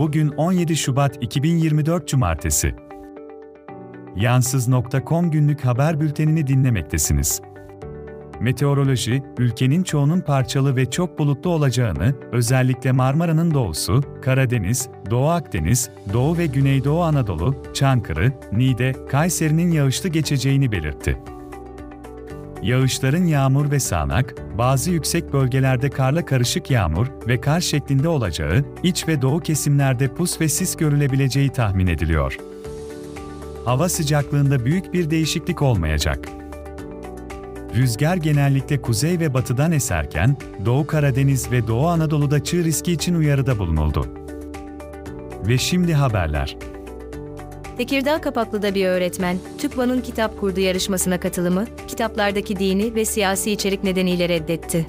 Bugün 17 Şubat 2024 Cumartesi. Yansız.com günlük haber bültenini dinlemektesiniz. Meteoroloji, ülkenin çoğunun parçalı ve çok bulutlu olacağını, özellikle Marmara'nın doğusu, Karadeniz, Doğu Akdeniz, Doğu ve Güneydoğu Anadolu, Çankırı, Niğde, Kayseri'nin yağışlı geçeceğini belirtti. Yağışların yağmur ve sağanak, bazı yüksek bölgelerde karla karışık yağmur ve kar şeklinde olacağı, iç ve doğu kesimlerde pus ve sis görülebileceği tahmin ediliyor. Hava sıcaklığında büyük bir değişiklik olmayacak. Rüzgar genellikle kuzey ve batıdan eserken, Doğu Karadeniz ve Doğu Anadolu'da çığ riski için uyarıda bulunuldu. Ve şimdi haberler. Tekirdağ Kapaklı'da bir öğretmen, TÜKVA'nın kitap kurdu yarışmasına katılımı, kitaplardaki dini ve siyasi içerik nedeniyle reddetti.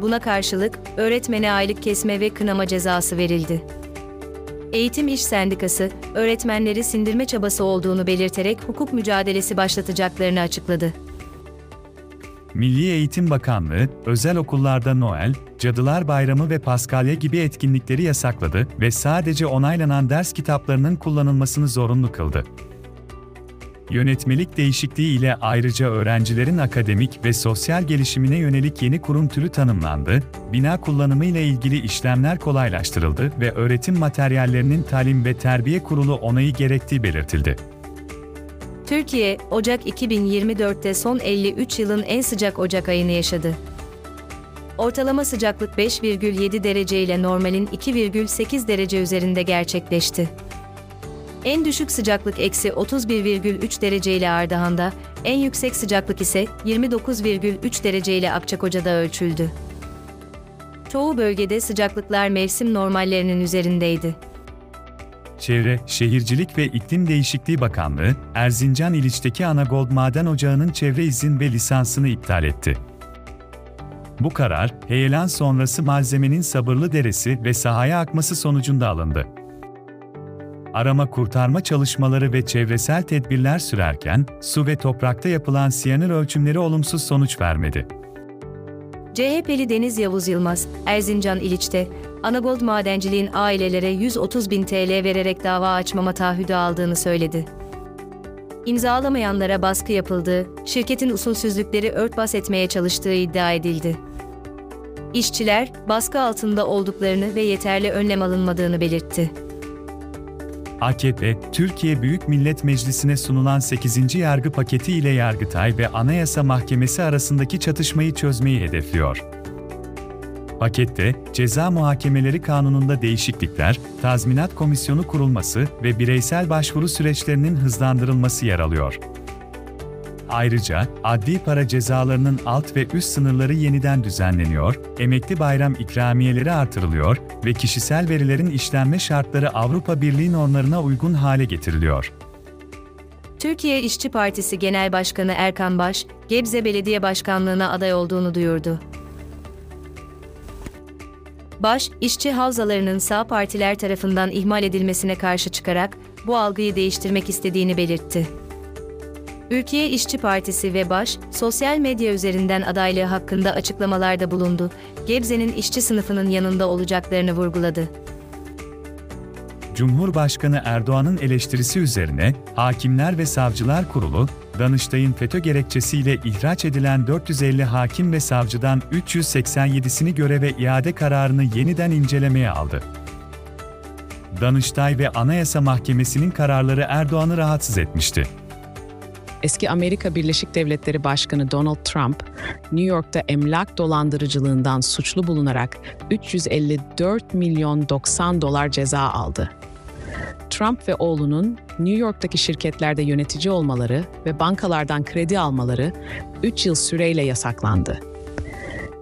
Buna karşılık, öğretmene aylık kesme ve kınama cezası verildi. Eğitim İş Sendikası, öğretmenleri sindirme çabası olduğunu belirterek hukuk mücadelesi başlatacaklarını açıkladı. Milli Eğitim Bakanlığı, özel okullarda Noel, Cadılar Bayramı ve Paskalya gibi etkinlikleri yasakladı ve sadece onaylanan ders kitaplarının kullanılmasını zorunlu kıldı. Yönetmelik değişikliği ile ayrıca öğrencilerin akademik ve sosyal gelişimine yönelik yeni kurum türü tanımlandı, bina kullanımı ile ilgili işlemler kolaylaştırıldı ve öğretim materyallerinin Talim ve Terbiye Kurulu onayı gerektiği belirtildi. Türkiye, Ocak 2024'te son 53 yılın en sıcak Ocak ayını yaşadı. Ortalama sıcaklık 5,7 derece ile normalin 2,8 derece üzerinde gerçekleşti. En düşük sıcaklık eksi 31,3 derece ile Ardahan'da, en yüksek sıcaklık ise 29,3 derece ile Akçakoca'da ölçüldü. Çoğu bölgede sıcaklıklar mevsim normallerinin üzerindeydi. Çevre, Şehircilik ve İklim Değişikliği Bakanlığı, Erzincan İliç'teki Anagold Maden Ocağı'nın çevre izin ve lisansını iptal etti. Bu karar, heyelan sonrası malzemenin sabırlı deresi ve sahaya akması sonucunda alındı. Arama kurtarma çalışmaları ve çevresel tedbirler sürerken, su ve toprakta yapılan siyanür ölçümleri olumsuz sonuç vermedi. CHP'li Deniz Yavuz Yılmaz, Erzincan İliç'te, Anagold Madenciliğin ailelere 130 bin TL vererek dava açmama taahhüdü aldığını söyledi. İmzalamayanlara baskı yapıldığı, şirketin usulsüzlükleri örtbas etmeye çalıştığı iddia edildi. İşçiler, baskı altında olduklarını ve yeterli önlem alınmadığını belirtti. AKP, Türkiye Büyük Millet Meclisi'ne sunulan 8. yargı paketi ile Yargıtay ve Anayasa Mahkemesi arasındaki çatışmayı çözmeyi hedefliyor. Pakette, ceza muhakemeleri kanununda değişiklikler, tazminat komisyonu kurulması ve bireysel başvuru süreçlerinin hızlandırılması yer alıyor. Ayrıca, adli para cezalarının alt ve üst sınırları yeniden düzenleniyor, emekli bayram ikramiyeleri artırılıyor ve kişisel verilerin işlenme şartları Avrupa Birliği normlarına uygun hale getiriliyor. Türkiye İşçi Partisi Genel Başkanı Erkan Baş, Gebze Belediye Başkanlığına aday olduğunu duyurdu. Baş, işçi havzalarının sağ partiler tarafından ihmal edilmesine karşı çıkarak bu algıyı değiştirmek istediğini belirtti. Ülkeye İşçi Partisi ve Baş, sosyal medya üzerinden adaylığı hakkında açıklamalarda bulundu. Gebze'nin işçi sınıfının yanında olacaklarını vurguladı. Cumhurbaşkanı Erdoğan'ın eleştirisi üzerine Hakimler ve Savcılar Kurulu, Danıştay'ın FETÖ gerekçesiyle ihraç edilen 450 hakim ve savcıdan 387'sini göreve iade kararını yeniden incelemeye aldı. Danıştay ve Anayasa Mahkemesi'nin kararları Erdoğan'ı rahatsız etmişti. Eski Amerika Birleşik Devletleri Başkanı Donald Trump, New York'ta emlak dolandırıcılığından suçlu bulunarak 354 milyon 90 dolar ceza aldı. Trump ve oğlunun New York'taki şirketlerde yönetici olmaları ve bankalardan kredi almaları 3 yıl süreyle yasaklandı.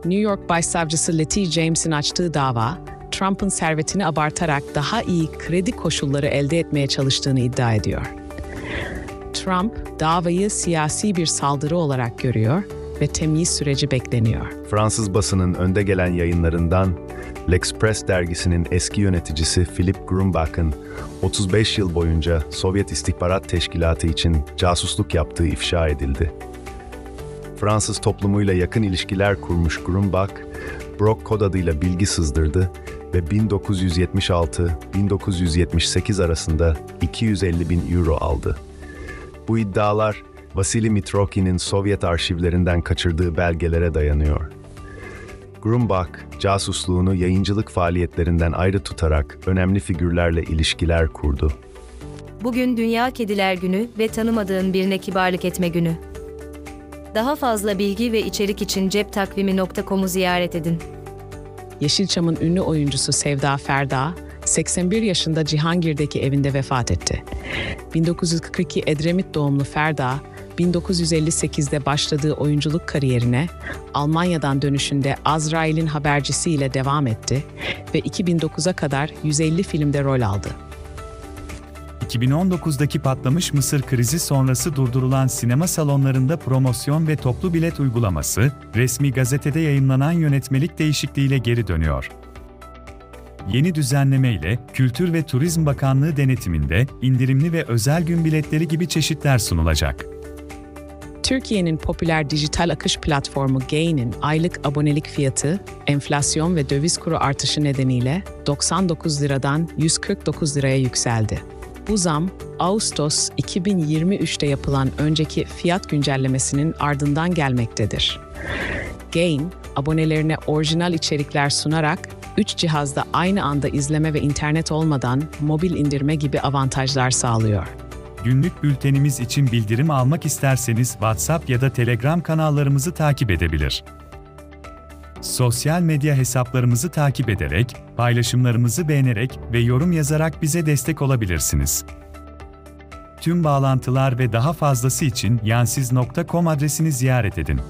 New York Başsavcısı Letty James'in açtığı dava, Trump'ın servetini abartarak daha iyi kredi koşulları elde etmeye çalıştığını iddia ediyor. Trump, davayı siyasi bir saldırı olarak görüyor ve temyiz süreci bekleniyor. Fransız basının önde gelen yayınlarından L'Express dergisinin eski yöneticisi Philip Grumbach'ın 35 yıl boyunca Sovyet İstihbarat Teşkilatı için casusluk yaptığı ifşa edildi. Fransız toplumuyla yakın ilişkiler kurmuş Grumbach, Brock kod adıyla bilgi sızdırdı ve 1976-1978 arasında 250 bin euro aldı. Bu iddialar Vasily Mitrokin'in Sovyet arşivlerinden kaçırdığı belgelere dayanıyor. Grumbach, casusluğunu yayıncılık faaliyetlerinden ayrı tutarak önemli figürlerle ilişkiler kurdu. Bugün Dünya Kediler Günü ve tanımadığın birine kibarlık etme günü. Daha fazla bilgi ve içerik için ceptakvimi.com'u ziyaret edin. Yeşilçam'ın ünlü oyuncusu Sevda Ferda, 81 yaşında Cihangir'deki evinde vefat etti. 1942 Edremit doğumlu Ferda, 1958'de başladığı oyunculuk kariyerine Almanya'dan dönüşünde Azrail'in habercisiyle devam etti ve 2009'a kadar 150 filmde rol aldı. 2019'daki patlamış Mısır krizi sonrası durdurulan sinema salonlarında promosyon ve toplu bilet uygulaması, resmi gazetede yayınlanan yönetmelik değişikliğiyle geri dönüyor. Yeni düzenleme ile Kültür ve Turizm Bakanlığı denetiminde indirimli ve özel gün biletleri gibi çeşitler sunulacak. Türkiye'nin popüler dijital akış platformu Gain'in aylık abonelik fiyatı, enflasyon ve döviz kuru artışı nedeniyle 99 liradan 149 liraya yükseldi. Bu zam, Ağustos 2023'te yapılan önceki fiyat güncellemesinin ardından gelmektedir. Gain, abonelerine orijinal içerikler sunarak 3 cihazda aynı anda izleme ve internet olmadan mobil indirme gibi avantajlar sağlıyor. Günlük bültenimiz için bildirim almak isterseniz WhatsApp ya da Telegram kanallarımızı takip edebilir. Sosyal medya hesaplarımızı takip ederek, paylaşımlarımızı beğenerek ve yorum yazarak bize destek olabilirsiniz. Tüm bağlantılar ve daha fazlası için yansiz.com adresini ziyaret edin.